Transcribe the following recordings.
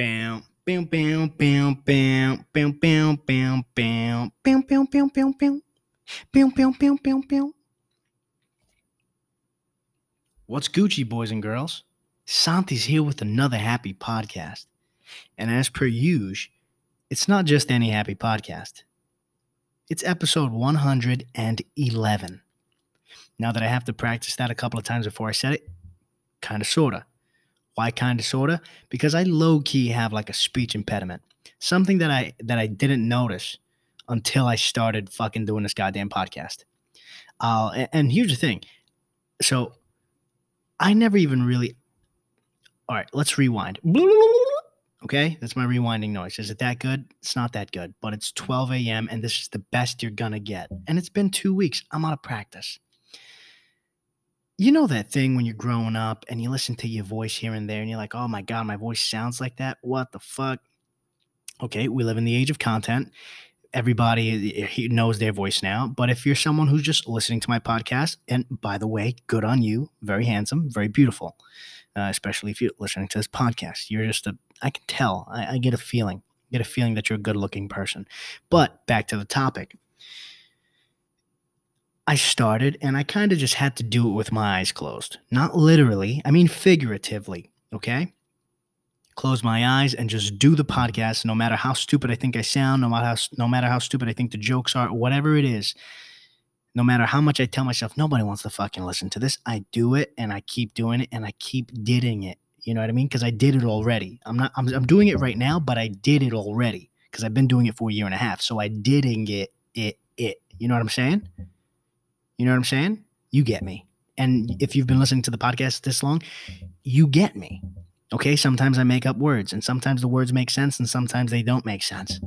bam, bam, bam, bam, bam, bam, bam, bam, bam, bam, bam, bam, bam, bam, bam, bam, bam, bam, bam. What's Gucci, boys and girls? Santi's here with another happy podcast. And as per usual, it's not just any happy podcast. It's episode 111. Now that I have to practice that a couple of times before I said it, kind of sorta. Kind of sorta? Because I low key have like a speech impediment. Something that I that I didn't notice until I started fucking doing this goddamn podcast. Uh, and, and here's the thing. So I never even really. All right, let's rewind. Okay, that's my rewinding noise. Is it that good? It's not that good, but it's 12 a.m. and this is the best you're gonna get. And it's been two weeks. I'm out of practice. You know that thing when you're growing up and you listen to your voice here and there and you're like, oh my God, my voice sounds like that? What the fuck? Okay, we live in the age of content. Everybody eh, knows their voice now. But if you're someone who's just listening to my podcast, and by the way, good on you, very handsome, very beautiful, uh, especially if you're listening to this podcast. You're just a, I can tell, I, I get a feeling, get a feeling that you're a good looking person. But back to the topic. I started and I kind of just had to do it with my eyes closed. Not literally, I mean figuratively, okay? Close my eyes and just do the podcast no matter how stupid I think I sound, no matter how no matter how stupid I think the jokes are, whatever it is. No matter how much I tell myself nobody wants to fucking listen to this, I do it and I keep doing it and I keep didding it. You know what I mean? Because I did it already. I'm not I'm, I'm doing it right now, but I did it already because I've been doing it for a year and a half. So I didn't get it it. You know what I'm saying? You know what I'm saying? You get me. And if you've been listening to the podcast this long, you get me. Okay, sometimes I make up words, and sometimes the words make sense, and sometimes they don't make sense.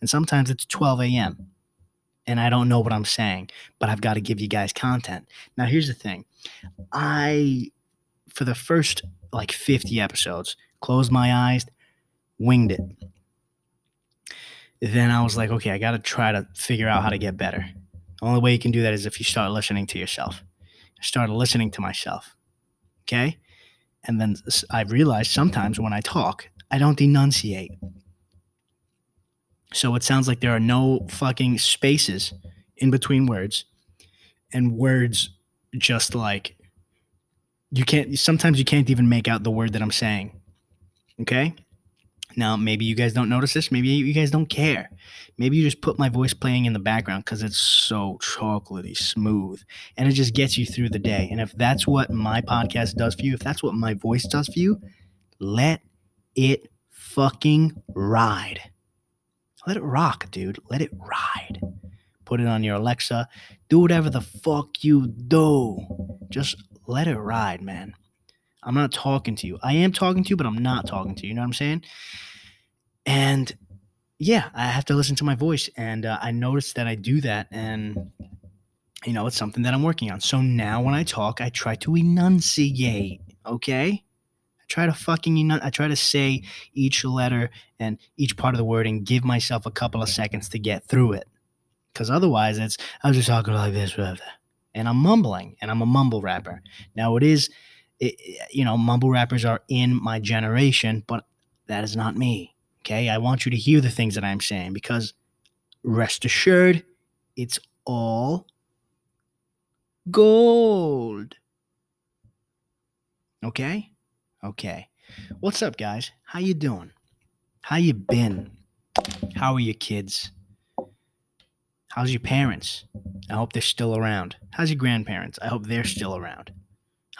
And sometimes it's 12 a.m. and I don't know what I'm saying, but I've got to give you guys content. Now, here's the thing I, for the first like 50 episodes, closed my eyes, winged it. Then I was like, okay, I got to try to figure out how to get better. The only way you can do that is if you start listening to yourself. I started listening to myself. Okay. And then I realized sometimes when I talk, I don't enunciate. So it sounds like there are no fucking spaces in between words and words just like you can't sometimes you can't even make out the word that I'm saying. Okay? Now, maybe you guys don't notice this. Maybe you guys don't care. Maybe you just put my voice playing in the background because it's so chocolatey smooth and it just gets you through the day. And if that's what my podcast does for you, if that's what my voice does for you, let it fucking ride. Let it rock, dude. Let it ride. Put it on your Alexa. Do whatever the fuck you do. Just let it ride, man. I'm not talking to you. I am talking to you, but I'm not talking to you. You know what I'm saying? And yeah, I have to listen to my voice. And uh, I noticed that I do that. And, you know, it's something that I'm working on. So now when I talk, I try to enunciate. Okay? I try to fucking enun- I try to say each letter and each part of the word and give myself a couple of seconds to get through it. Because otherwise, it's, I'm just talking like this, and I'm mumbling, and I'm a mumble rapper. Now, it is it, you know, mumble rappers are in my generation, but that is not me. Okay. I want you to hear the things that I'm saying because rest assured, it's all gold. Okay? Okay. What's up, guys? How you doing? How you been? How are your kids? How's your parents? I hope they're still around. How's your grandparents? I hope they're still around.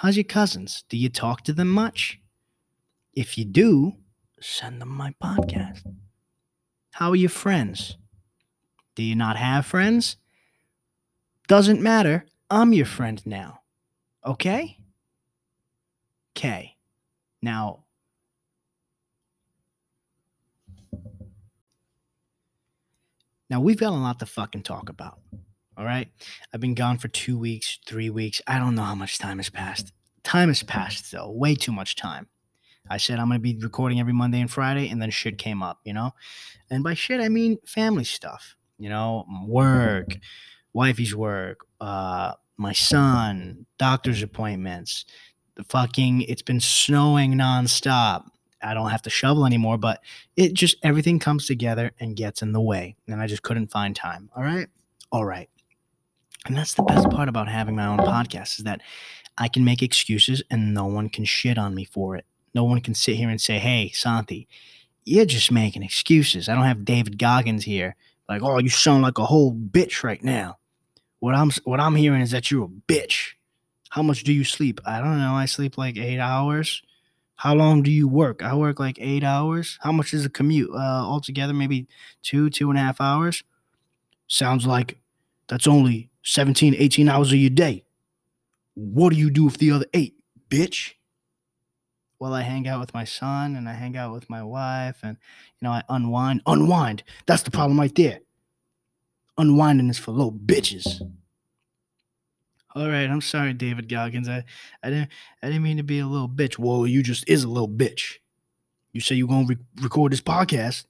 How's your cousins? Do you talk to them much? If you do, send them my podcast. How are your friends? Do you not have friends? Doesn't matter. I'm your friend now. Okay? Okay. Now, now we've got a lot to fucking talk about. All right. I've been gone for two weeks, three weeks. I don't know how much time has passed. Time has passed, though. Way too much time. I said I'm going to be recording every Monday and Friday, and then shit came up, you know? And by shit, I mean family stuff, you know, work, wifey's work, uh, my son, doctor's appointments, the fucking, it's been snowing nonstop. I don't have to shovel anymore, but it just everything comes together and gets in the way. And I just couldn't find time. All right. All right. And that's the best part about having my own podcast is that I can make excuses and no one can shit on me for it. No one can sit here and say, hey, Santi, you're just making excuses. I don't have David Goggins here. Like, oh, you sound like a whole bitch right now. What I'm what I'm hearing is that you're a bitch. How much do you sleep? I don't know. I sleep like eight hours. How long do you work? I work like eight hours. How much is a commute? Uh, altogether, maybe two, two and a half hours. Sounds like that's only 17, 18 hours of your day. What do you do with the other eight, bitch? Well, I hang out with my son and I hang out with my wife and, you know, I unwind. Unwind. That's the problem right there. Unwinding is for little bitches. All right, I'm sorry, David Goggins. I, I didn't, I didn't mean to be a little bitch. Well, you just is a little bitch. You say you're gonna re- record this podcast.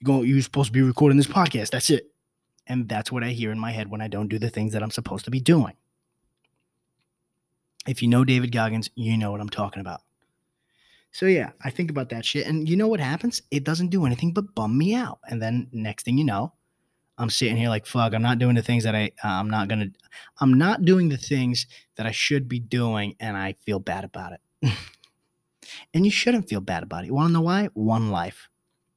You're gonna, you're supposed to be recording this podcast. That's it. And that's what I hear in my head when I don't do the things that I'm supposed to be doing. If you know David Goggins, you know what I'm talking about. So yeah, I think about that shit. And you know what happens? It doesn't do anything but bum me out. And then next thing you know, I'm sitting here like fuck. I'm not doing the things that I. Uh, I'm not gonna. I'm not doing the things that I should be doing, and I feel bad about it. and you shouldn't feel bad about it. You want to know why? One life.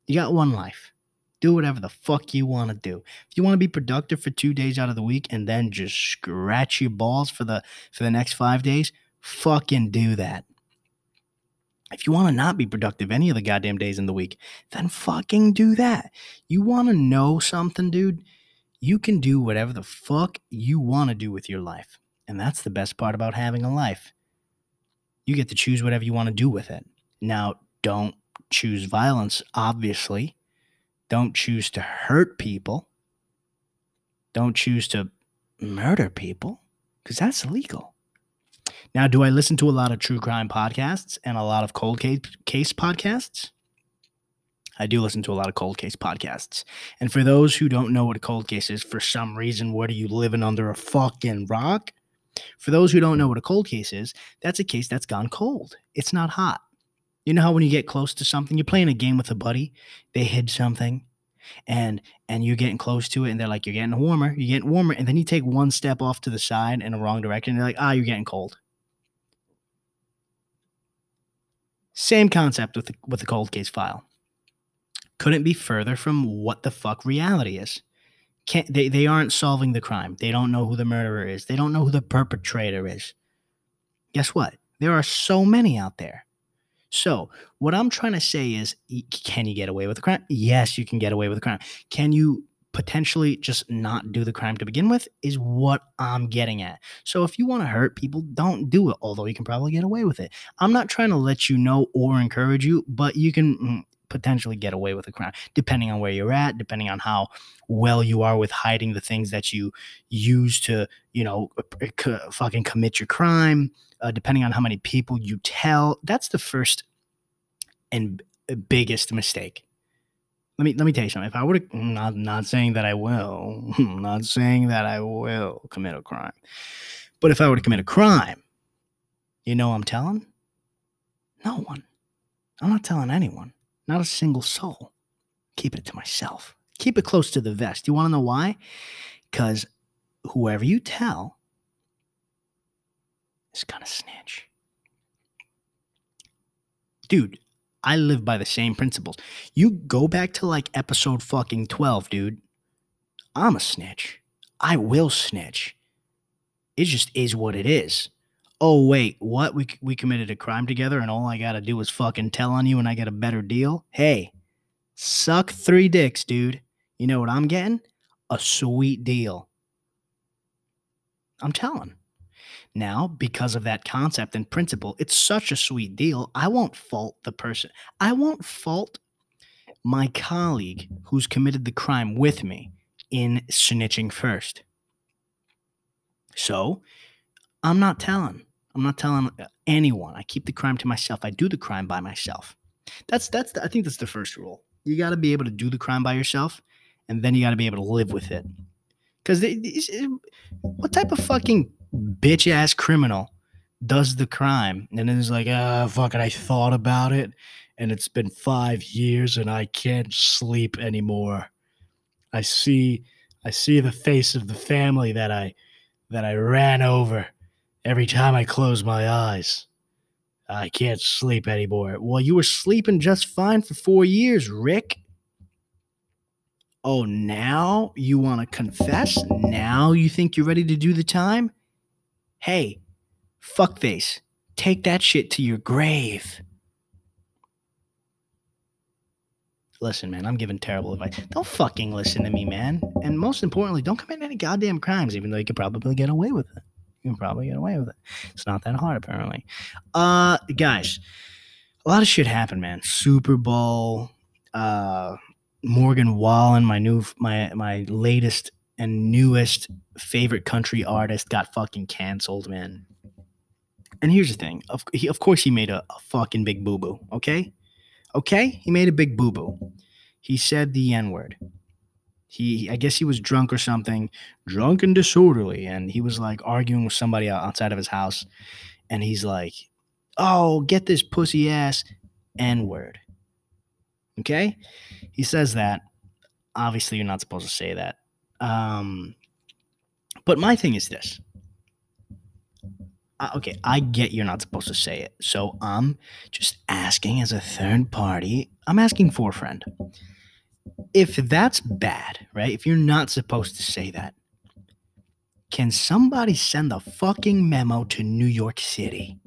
You got one life. Do whatever the fuck you want to do. If you want to be productive for two days out of the week and then just scratch your balls for the for the next five days, fucking do that. If you want to not be productive any of the goddamn days in the week, then fucking do that. You want to know something, dude? You can do whatever the fuck you want to do with your life. And that's the best part about having a life. You get to choose whatever you want to do with it. Now, don't choose violence, obviously. Don't choose to hurt people. Don't choose to murder people because that's illegal. Now, do I listen to a lot of true crime podcasts and a lot of cold case, podcasts? I do listen to a lot of cold case podcasts. And for those who don't know what a cold case is, for some reason, what are you living under a fucking rock? For those who don't know what a cold case is, that's a case that's gone cold. It's not hot. You know how when you get close to something, you're playing a game with a buddy, they hid something, and and you're getting close to it, and they're like, You're getting warmer, you're getting warmer, and then you take one step off to the side in the wrong direction, and they're like, ah, you're getting cold. Same concept with the, with the cold case file. Couldn't be further from what the fuck reality is. Can't, they, they aren't solving the crime. They don't know who the murderer is. They don't know who the perpetrator is. Guess what? There are so many out there. So, what I'm trying to say is can you get away with a crime? Yes, you can get away with a crime. Can you potentially just not do the crime to begin with? Is what I'm getting at. So, if you want to hurt people, don't do it, although you can probably get away with it. I'm not trying to let you know or encourage you, but you can mm, potentially get away with a crime depending on where you're at depending on how well you are with hiding the things that you use to you know fucking commit your crime uh, depending on how many people you tell. That's the first and uh, biggest mistake. Let me let me tell you something. If I were to, mm, not not saying that I will, hmm, not saying that I will commit a crime, but if I were to commit a crime, you know I'm telling? No one. I'm not telling anyone. Not a single soul. Keep it to myself. Keep it close to the vest. You want to know why? Because whoever you tell is gonna snitch. Dude, I live by the same principles. You go back to like episode fucking 12, dude. I'm a snitch. I will snitch. It just is what it is. Oh wait, what? We we committed a crime together and all I got to do is fucking tell on you and I get a better deal? Hey, suck 3 dicks, dude. You know what I'm getting? A sweet deal. I'm telling. Now, because of that concept and principle, it's such a sweet deal. I won't fault the person. I won't fault my colleague who's committed the crime with me in snitching first. So, I'm not telling. I'm not telling uh, anyone. I keep the crime to myself. I do the crime by myself. That's that's the, I think that's the first rule. You got to be able to do the crime by yourself, and then you got to be able to live with it. Because what type of fucking bitch ass criminal does the crime and then is like, ah, fuck it, I thought about it and it's been five years and I can't sleep anymore. I see I see the face of the family that I that I ran over every time I close my eyes. I can't sleep anymore. Well, you were sleeping just fine for four years, Rick. Oh, now you want to confess? Now you think you're ready to do the time? Hey, fuckface, take that shit to your grave. Listen, man, I'm giving terrible advice. Don't fucking listen to me, man. And most importantly, don't commit any goddamn crimes, even though you could probably get away with it. You can probably get away with it. It's not that hard, apparently. Uh, guys, a lot of shit happened, man. Super Bowl, uh, Morgan Wallen, my new, my my latest and newest favorite country artist, got fucking canceled, man. And here's the thing: of, he, of course, he made a, a fucking big boo boo. Okay, Okay, he made a big boo boo. He said the N word. He, I guess he was drunk or something, drunk and disorderly, and he was like arguing with somebody outside of his house, and he's like, "Oh, get this pussy ass N word." Okay, he says that. Obviously, you're not supposed to say that. Um, but my thing is this uh, okay, I get you're not supposed to say it. So I'm just asking as a third party, I'm asking for a friend. If that's bad, right? If you're not supposed to say that, can somebody send a fucking memo to New York City?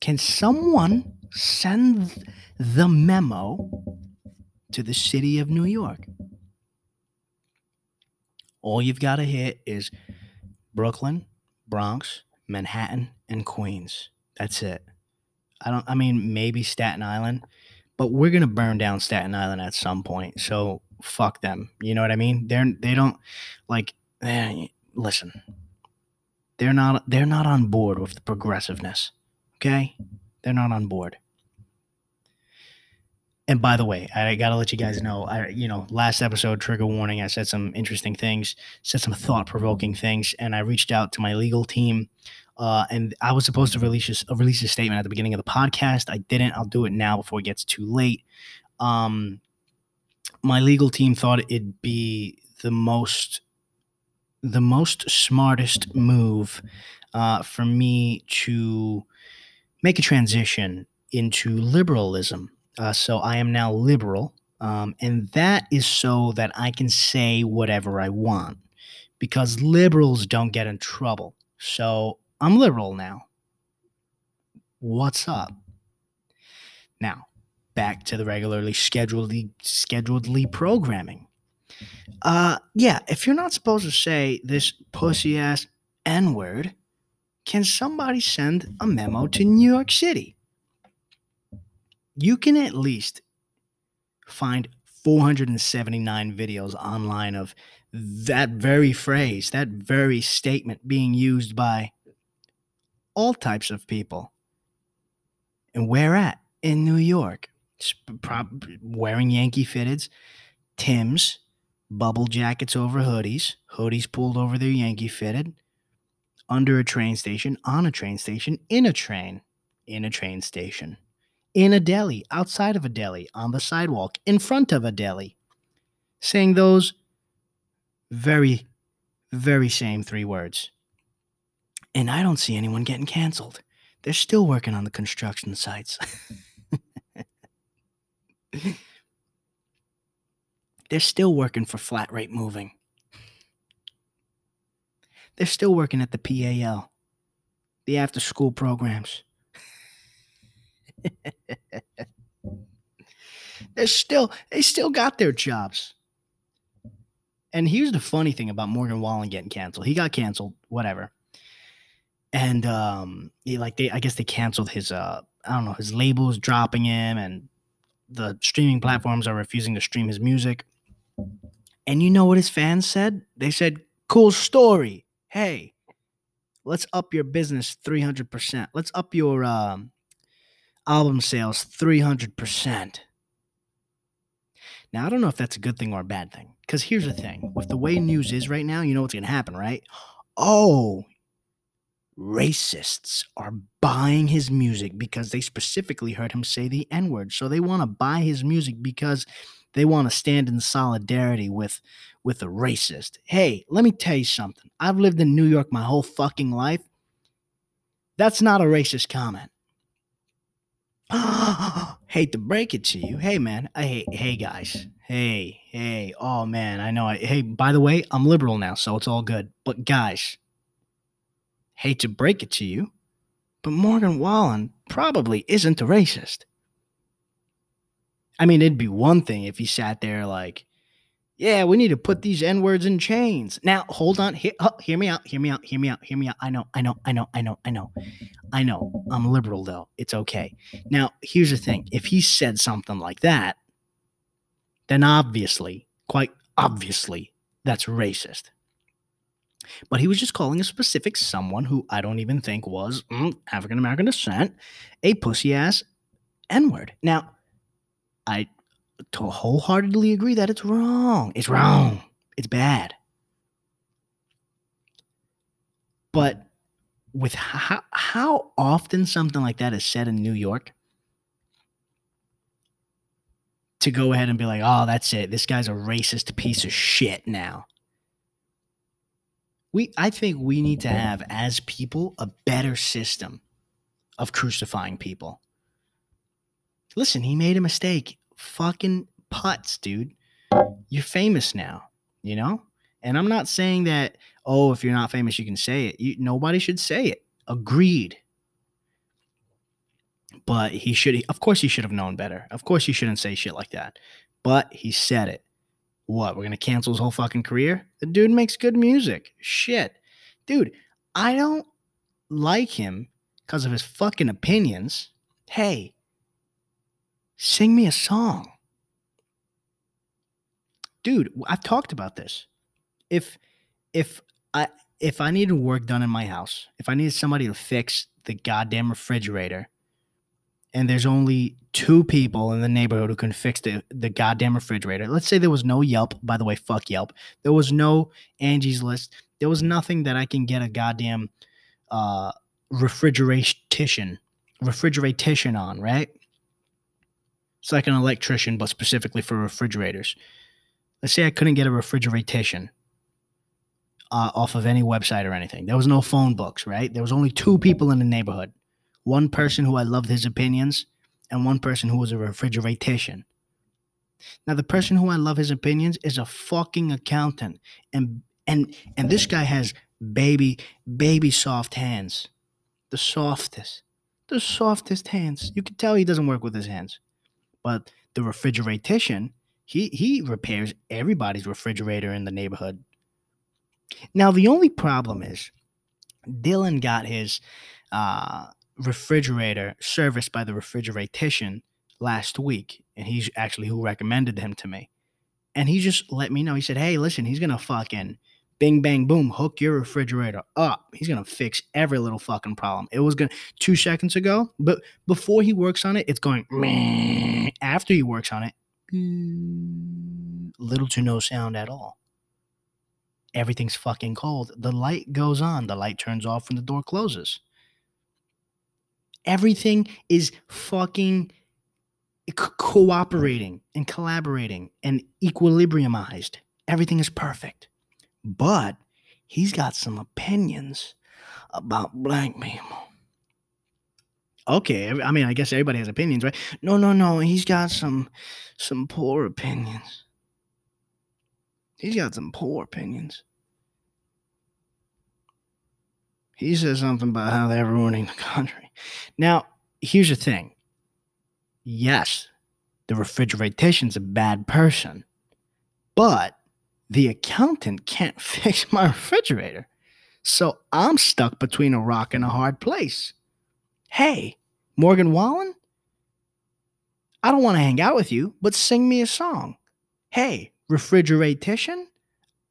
Can someone send the memo to the city of New York? All you've got to hit is Brooklyn, Bronx, Manhattan, and Queens. That's it. I don't I mean maybe Staten Island, but we're going to burn down Staten Island at some point. So fuck them. You know what I mean? They're they don't like eh, listen. They're not they're not on board with the progressiveness. Okay? They're not on board and by the way, I gotta let you guys know. I, you know, last episode, trigger warning. I said some interesting things, said some thought provoking things, and I reached out to my legal team. Uh, and I was supposed to release a, release a statement at the beginning of the podcast. I didn't. I'll do it now before it gets too late. Um, my legal team thought it'd be the most the most smartest move uh, for me to make a transition into liberalism uh, so I am now liberal. Um, and that is so that I can say whatever I want because liberals don't get in trouble. So I'm liberal now. What's up? Now, back to the regularly scheduledly scheduledly programming. Uh yeah, if you're not supposed to say this pussy ass N-word, can somebody send a memo to New York City? You can at least find 479 videos online of that very phrase, that very statement being used by all types of people. And where at? In New York. Wearing Yankee fitteds, Tim's, bubble jackets over hoodies, hoodies pulled over their Yankee fitted, under a train station, on a train station, in a train, in a train station in a deli, outside of a deli, on the sidewalk, in front of a deli, saying those very, very same three words. And I don't see anyone getting canceled. They're still working on the construction sites. They're still working for flat rate moving. They're still working at the PAL, the after school programs. They're still they still got their jobs. And here's the funny thing about Morgan Wallen getting canceled. He got canceled, whatever. And um he like they I guess they canceled his uh I don't know, his labels dropping him and the streaming platforms are refusing to stream his music. And you know what his fans said? They said, "Cool story. Hey, let's up your business 300%. Let's up your um album sales 300%. Now, I don't know if that's a good thing or a bad thing. Because here's the thing with the way news is right now, you know what's going to happen, right? Oh, racists are buying his music because they specifically heard him say the N word. So they want to buy his music because they want to stand in solidarity with with a racist. Hey, let me tell you something. I've lived in New York my whole fucking life. That's not a racist comment. Hate to break it to you. Hey man, I hate hey guys. Hey, hey. Oh man, I know I hey, by the way, I'm liberal now, so it's all good. But guys, hate to break it to you, but Morgan Wallen probably isn't a racist. I mean, it'd be one thing if he sat there like, yeah, we need to put these N words in chains. Now, hold on. Hear, oh, hear me out. Hear me out. Hear me out. Hear me out. I know. I know. I know. I know. I know. I know. I'm liberal, though. It's okay. Now, here's the thing if he said something like that, then obviously, quite obviously, that's racist. But he was just calling a specific someone who I don't even think was mm, African American descent a pussy ass N word. Now, I to wholeheartedly agree that it's wrong. It's wrong. It's bad. But with how how often something like that is said in New York, to go ahead and be like, "Oh, that's it. This guy's a racist piece of shit." Now, we I think we need to have as people a better system of crucifying people. Listen, he made a mistake fucking putts, dude. You're famous now, you know? And I'm not saying that, oh, if you're not famous, you can say it. You, nobody should say it. Agreed. But he should, of course, he should have known better. Of course, he shouldn't say shit like that. But he said it. What? We're going to cancel his whole fucking career? The dude makes good music. Shit. Dude, I don't like him because of his fucking opinions. Hey, Sing me a song. Dude, I've talked about this. If if I if I needed work done in my house, if I needed somebody to fix the goddamn refrigerator, and there's only two people in the neighborhood who can fix the, the goddamn refrigerator. Let's say there was no Yelp. By the way, fuck Yelp. There was no Angie's List. There was nothing that I can get a goddamn uh, refrigeration refrigeration on, right? It's like an electrician, but specifically for refrigerators. Let's say I couldn't get a refrigeration uh, off of any website or anything. There was no phone books, right? There was only two people in the neighborhood. One person who I loved his opinions, and one person who was a refrigeration. Now, the person who I love his opinions is a fucking accountant, and and and this guy has baby baby soft hands, the softest, the softest hands. You can tell he doesn't work with his hands. But the refrigeration, he he repairs everybody's refrigerator in the neighborhood. Now the only problem is Dylan got his uh, refrigerator serviced by the refrigeration last week, and he's actually who recommended him to me. And he just let me know. He said, "Hey, listen, he's gonna fucking bing bang boom hook your refrigerator up he's gonna fix every little fucking problem it was gonna two seconds ago but before he works on it it's going Meh. After he works on it mm, little to no sound at all. Everything's fucking cold. The light goes on. The light turns off when the door closes. Everything is fucking co- cooperating and collaborating and equilibriumized. Everything is perfect. But he's got some opinions about black people. Okay, I mean, I guess everybody has opinions, right? No, no, no. He's got some some poor opinions. He's got some poor opinions. He says something about how they're ruining the country. Now, here's the thing. Yes, the refrigeration's a bad person, but the accountant can't fix my refrigerator. So I'm stuck between a rock and a hard place. Hey, Morgan Wallen, I don't want to hang out with you, but sing me a song. Hey, refrigeration,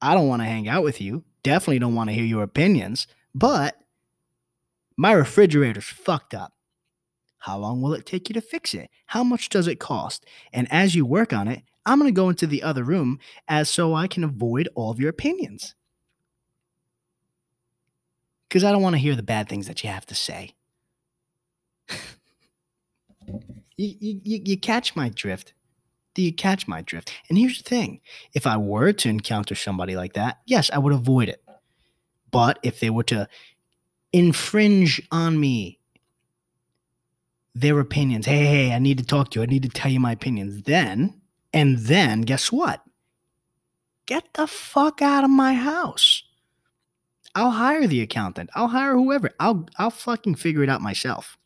I don't want to hang out with you. Definitely don't want to hear your opinions, but my refrigerator's fucked up. How long will it take you to fix it? How much does it cost? And as you work on it, I'm going to go into the other room as so I can avoid all of your opinions. because I don't want to hear the bad things that you have to say. You, you, you catch my drift. Do you catch my drift? And here's the thing if I were to encounter somebody like that, yes, I would avoid it. But if they were to infringe on me, their opinions, hey, hey, I need to talk to you, I need to tell you my opinions, then, and then guess what? Get the fuck out of my house. I'll hire the accountant. I'll hire whoever. I'll I'll fucking figure it out myself.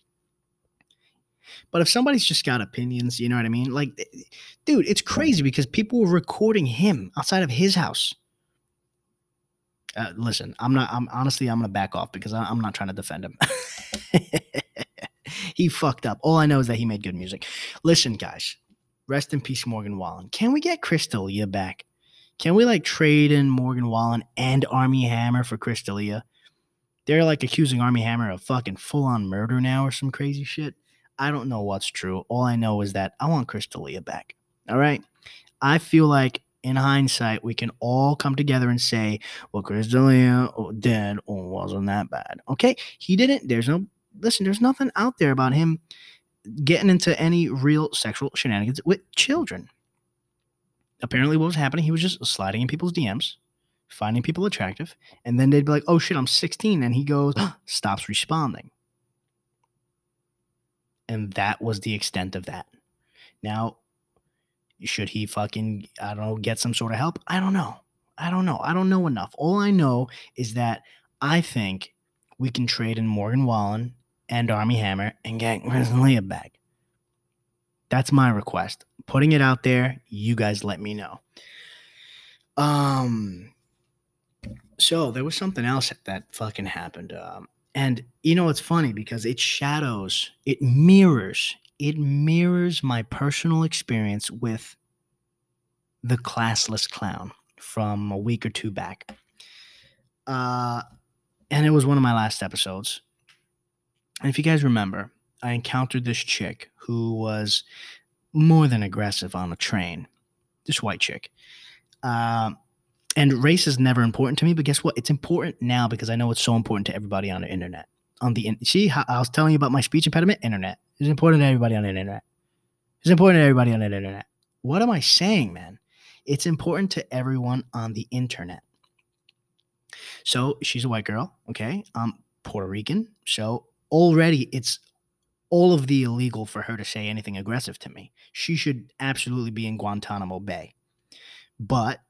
But if somebody's just got opinions, you know what I mean? Like, dude, it's crazy because people were recording him outside of his house. Uh, listen, I'm not. I'm honestly, I'm gonna back off because I, I'm not trying to defend him. he fucked up. All I know is that he made good music. Listen, guys, rest in peace, Morgan Wallen. Can we get Chris D'Elia back? Can we like trade in Morgan Wallen and Armie Hammer for Chris D'Elia? They're like accusing Armie Hammer of fucking full on murder now or some crazy shit. I don't know what's true. All I know is that I want Chris D'Elia back. All right. I feel like in hindsight, we can all come together and say, well, Chris D'Elia oh, did oh, wasn't that bad. Okay. He didn't. There's no, listen, there's nothing out there about him getting into any real sexual shenanigans with children. Apparently, what was happening, he was just sliding in people's DMs, finding people attractive, and then they'd be like, oh shit, I'm 16. And he goes, stops responding. And that was the extent of that. Now, should he fucking, I don't know, get some sort of help? I don't know. I don't know. I don't know enough. All I know is that I think we can trade in Morgan Wallen and Armie Hammer and get Leah back. That's my request. Putting it out there, you guys let me know. Um so there was something else that fucking happened. Um, and you know it's funny because it shadows, it mirrors, it mirrors my personal experience with the classless clown from a week or two back. Uh and it was one of my last episodes. And if you guys remember, I encountered this chick who was more than aggressive on a train. This white chick. Uh, and race is never important to me, but guess what? It's important now because I know it's so important to everybody on the internet. On the in- see, I was telling you about my speech impediment. Internet is important to everybody on the internet. It's important to everybody on the internet. What am I saying, man? It's important to everyone on the internet. So she's a white girl, okay? I'm Puerto Rican, so already it's all of the illegal for her to say anything aggressive to me. She should absolutely be in Guantanamo Bay. But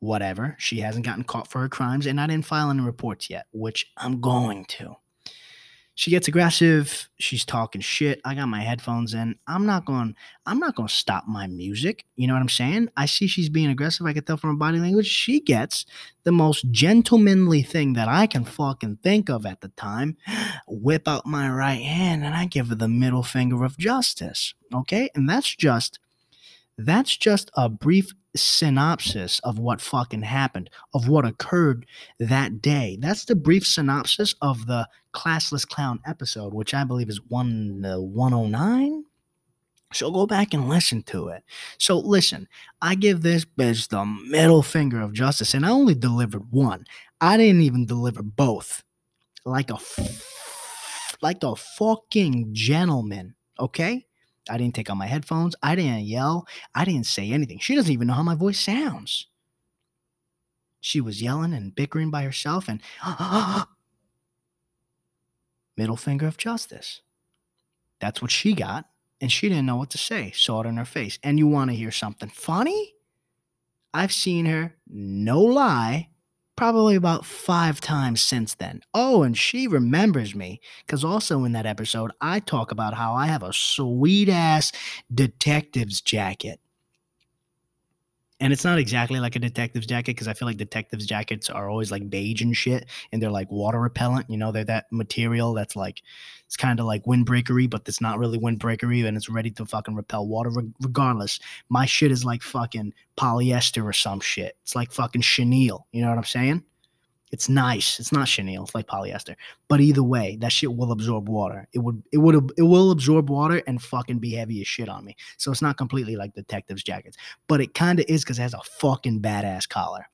whatever, she hasn't gotten caught for her crimes, and I didn't file any reports yet, which I'm going to. She gets aggressive. She's talking shit. I got my headphones in. I'm not going i'm not going to stop my music. You know what i'm saying? I see she's being aggressive. I can tell from her body language. She gets the most gentlemanly thing that i can fucking think of at the time. Whip out my right hand and i give her the middle finger of justice. Okay? And that's just that's just a brief synopsis of what fucking happened, of what occurred that day. That's the brief synopsis of the Classless Clown episode, which I believe is 1 uh, 109. So go back and listen to it. So listen, I give this bitch the middle finger of justice, and I only delivered one. I didn't even deliver both. Like a f- like a fucking gentleman, okay? I didn't take on my headphones. I didn't yell. I didn't say anything. She doesn't even know how my voice sounds. She was yelling and bickering by herself and middle finger of justice. That's what she got. And she didn't know what to say. Saw it in her face. And you want to hear something funny? I've seen her, no lie, probably about five times since then. Oh, and she remembers me because also in that episode, I talk about how I have a sweet ass detective's jacket. And it's not exactly like a detective's jacket because I feel like detective's jackets are always like beige and shit, and they're like water repellent. You know, they're that material that's like it's kind of like windbreakery, but it's not really windbreakery, and it's ready to fucking repel water. Re- regardless, my shit is like fucking polyester or some shit. It's like fucking chenille. You know what I'm saying? It's nice. It's not chenille. It's like polyester. But either way, that shit will absorb water. It would. It would. It will absorb water and fucking be heavy as shit on me. So it's not completely like detectives' jackets, but it kind of is because it has a fucking badass collar.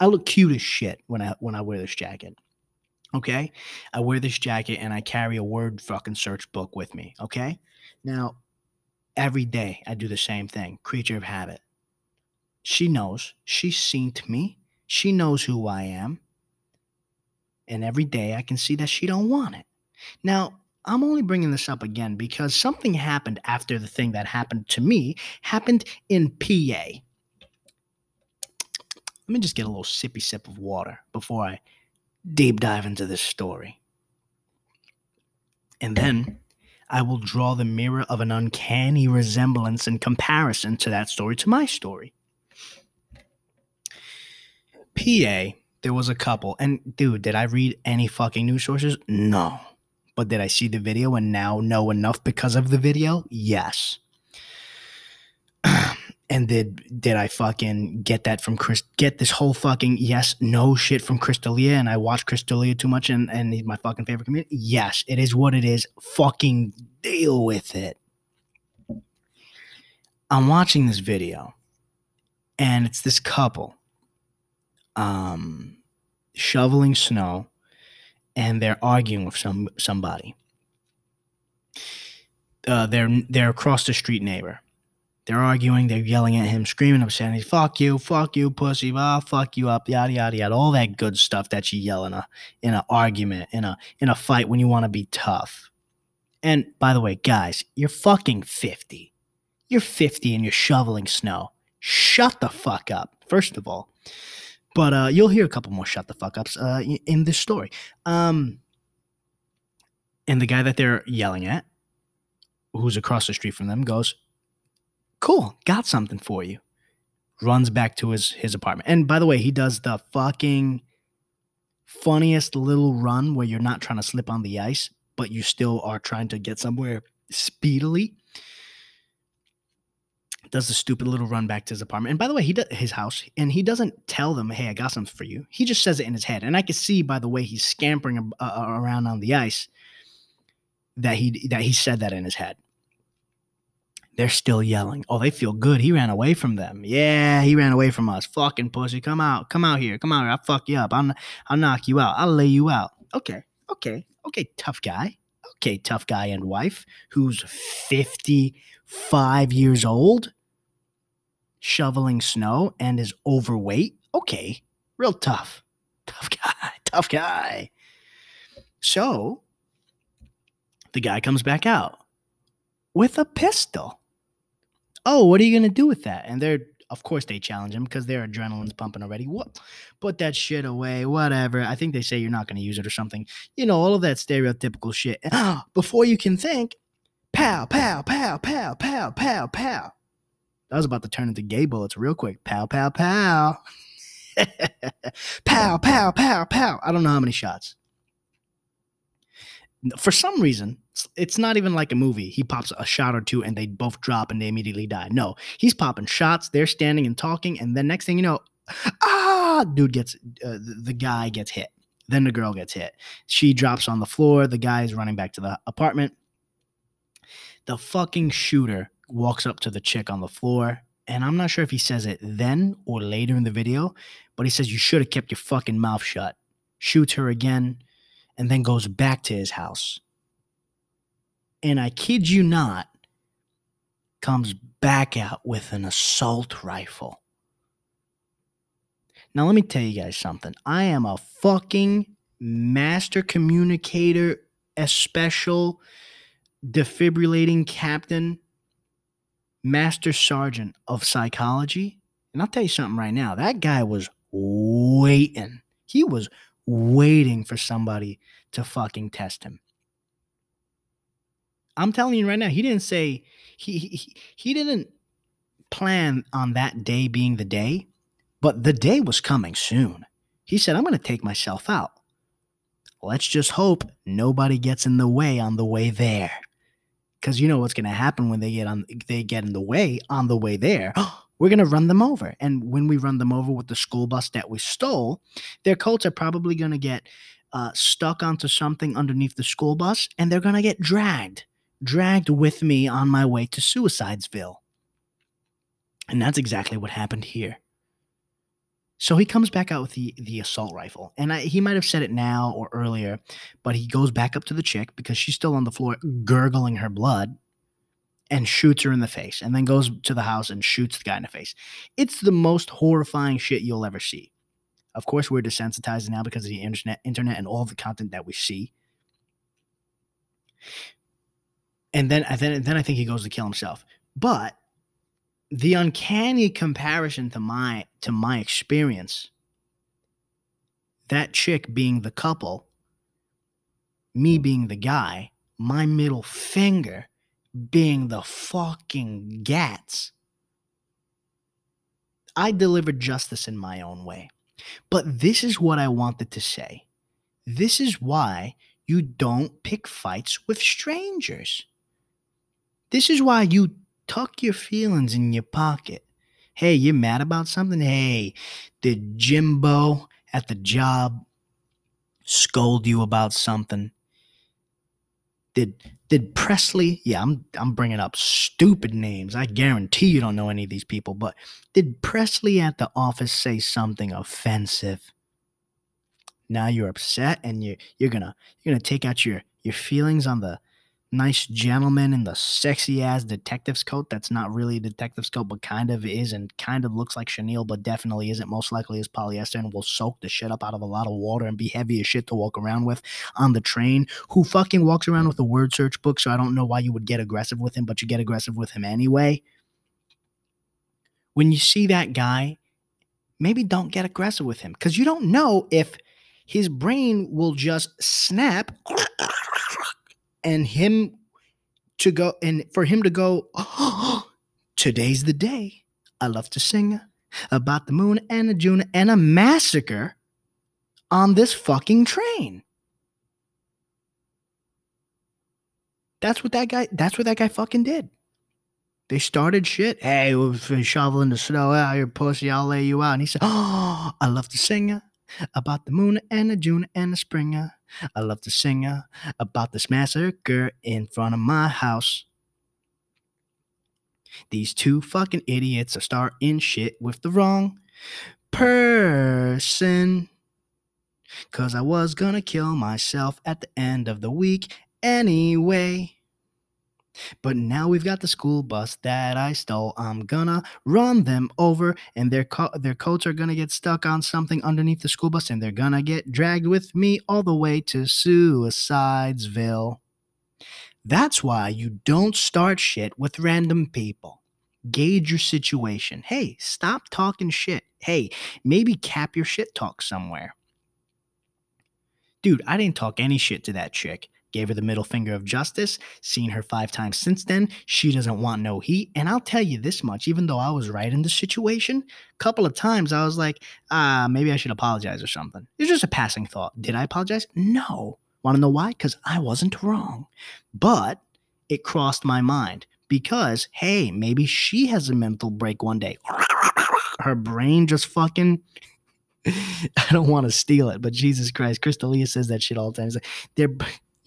I look cute as shit when I when I wear this jacket. Okay. I wear this jacket and I carry a word fucking search book with me. Okay. Now, every day I do the same thing. Creature of habit. She knows. She's seen to me. She knows who I am. And every day I can see that she don't want it. Now, I'm only bringing this up again because something happened after the thing that happened to me happened in PA. Let me just get a little sippy sip of water before I deep dive into this story. And then I will draw the mirror of an uncanny resemblance and comparison to that story to my story. PA, there was a couple, and dude, did I read any fucking news sources? No. But did I see the video and now know enough because of the video? Yes. and did did I fucking get that from Chris? Get this whole fucking yes no shit from Chris D'Elia, and I watch Chris D'Elia too much, and and he's my fucking favorite comedian. Yes, it is what it is. Fucking deal with it. I'm watching this video, and it's this couple, um, shoveling snow and they're arguing with some somebody. Uh, they're they're across the street neighbor. They're arguing. They're yelling at him, screaming, upsetting. Fuck you, fuck you, pussy. Ah, fuck you up. Yada yada yada. All that good stuff that you yell in a in an argument in a in a fight when you want to be tough. And by the way, guys, you're fucking fifty. You're fifty and you're shoveling snow. Shut the fuck up. First of all. But uh, you'll hear a couple more shut the fuck ups uh, in this story. Um, and the guy that they're yelling at, who's across the street from them, goes, "Cool, got something for you." Runs back to his his apartment. And by the way, he does the fucking funniest little run where you're not trying to slip on the ice, but you still are trying to get somewhere speedily does the stupid little run back to his apartment. And by the way, he does his house, and he doesn't tell them, "Hey, I got something for you." He just says it in his head, and I can see by the way he's scampering uh, around on the ice that he that he said that in his head. They're still yelling. Oh, they feel good. He ran away from them. Yeah, he ran away from us. Fucking pussy, come out, come out here, come out here. I'll fuck you up. I'll, I'll knock you out. I'll lay you out. Okay, okay, okay, tough guy. Okay, tough guy and wife who's 55 years old shoveling snow and is overweight, okay, real tough. Tough guy, tough guy. So the guy comes back out with a pistol. Oh, what are you going to do with that? And they're, of course, they challenge him because their adrenaline's pumping already. What? Put that shit away, whatever. I think they say you're not going to use it or something. You know, all of that stereotypical shit. Before you can think, pow, pow, pow, pow, pow, pow, pow. That was about to turn into gay bullets real quick. Pow, pow, pow. pow, pow, pow, pow. I don't know how many shots. For some reason, it's not even like a movie. He pops a shot or two and they both drop and they immediately die. No, he's popping shots. They're standing and talking. And then next thing you know, ah, dude gets, uh, the, the guy gets hit. Then the girl gets hit. She drops on the floor. The guy is running back to the apartment. The fucking shooter walks up to the chick on the floor. And I'm not sure if he says it then or later in the video, but he says, You should have kept your fucking mouth shut. Shoots her again, and then goes back to his house. And I kid you not, comes back out with an assault rifle. Now, let me tell you guys something. I am a fucking master communicator, a special defibrillating captain master sergeant of psychology. And I'll tell you something right now that guy was waiting. He was waiting for somebody to fucking test him. I'm telling you right now, he didn't say, he, he, he didn't plan on that day being the day, but the day was coming soon. He said, I'm going to take myself out. Let's just hope nobody gets in the way on the way there because you know what's going to happen when they get on they get in the way on the way there we're going to run them over. And when we run them over with the school bus that we stole their coats are probably going to get uh, stuck onto something underneath the school bus and they're going to get dragged dragged with me on my way to suicidesville and that's exactly what happened here So he comes back out with the the assault rifle, and I, he might have said it now or earlier, but he goes back up to the chick because she's still on the floor gurgling her blood, and shoots her in the face, and then goes to the house and shoots the guy in the face. It's the most horrifying shit you'll ever see. Of course, we're desensitized now because of the internet, internet, and all the content that we see. And then, and then, then I think he goes to kill himself. But the uncanny comparison to my to my experience that chick being the couple me being the guy my middle finger being the fucking gats i delivered justice in my own way. But this is what i wanted to say. This is why you don't pick fights with strangers. This is why you tuck your feelings in your pocket. Hey, you're mad about something? Hey, did Jimbo at the job scold you about something? Did did Presley? Yeah, I'm I'm bringing up stupid names. I guarantee you don't know any of these people, but did Presley at the office say something offensive? Now you're upset and you you're gonna you're gonna take out your your feelings on the nice gentleman in the sexy ass detective's coat that's not really a detective's coat but kind of is and kind of looks like chenille but definitely isn't. Most likely is polyester and will soak the shit up out of a lot of water and be heavy as shit to walk around with on the train. Who fucking walks around with a word search book so i don't know why you would get aggressive with him but you get aggressive with him anyway. When you see that guy maybe don't get aggressive with him because you don't know if his brain will just snap and him to go and for him to go oh, today's the day i love to sing about the moon and the june and a massacre on this fucking train that's what that guy that's what that guy fucking did they started shit. Hey, we're shoveling the snow out your pussy. I'll lay you out. And he said, Oh, I love to sing about the moon and the June and the spring. I love to sing about this massacre in front of my house. These two fucking idiots are starting shit with the wrong person. Cause I was gonna kill myself at the end of the week anyway. But now we've got the school bus that I stole. I'm gonna run them over, and their co- their coats are gonna get stuck on something underneath the school bus, and they're gonna get dragged with me all the way to Suicidesville. That's why you don't start shit with random people. Gauge your situation. Hey, stop talking shit. Hey, maybe cap your shit talk somewhere. Dude, I didn't talk any shit to that chick. Gave her the middle finger of justice. Seen her five times since then. She doesn't want no heat. And I'll tell you this much, even though I was right in the situation, a couple of times I was like, ah, maybe I should apologize or something. It's just a passing thought. Did I apologize? No. Want to know why? Because I wasn't wrong. But it crossed my mind because, hey, maybe she has a mental break one day. Her brain just fucking I don't want to steal it, but Jesus Christ, Chris D'Elia says that shit all the time. Like, their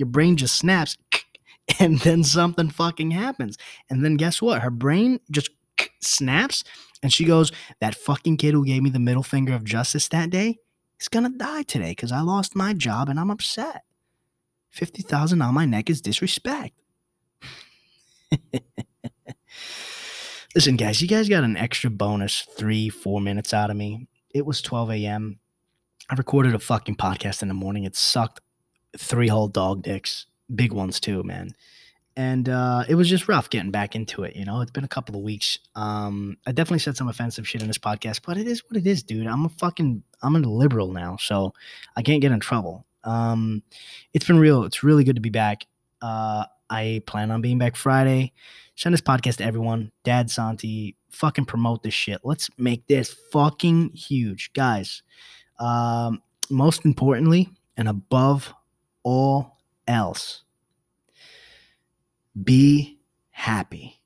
your brain just snaps and then something fucking happens. And then guess what? Her brain just snaps and she goes, That fucking kid who gave me the middle finger of justice that day is gonna die today because I lost my job and I'm upset. 50,000 on my neck is disrespect. Listen, guys, you guys got an extra bonus three, four minutes out of me. It was 12 a.m. I recorded a fucking podcast in the morning. It sucked three hole dog dicks, big ones too, man. And uh, it was just rough getting back into it. You know, it's been a couple of weeks. Um, I definitely said some offensive shit in this podcast, but it is what it is, dude. I'm a fucking, I'm a liberal now, so I can't get in trouble. Um, it's been real. It's really good to be back. Uh, I plan on being back Friday. Send this podcast to everyone. Dad Santi, fucking promote this shit. Let's make this fucking huge, guys. Um, most importantly, and above all else. Be happy.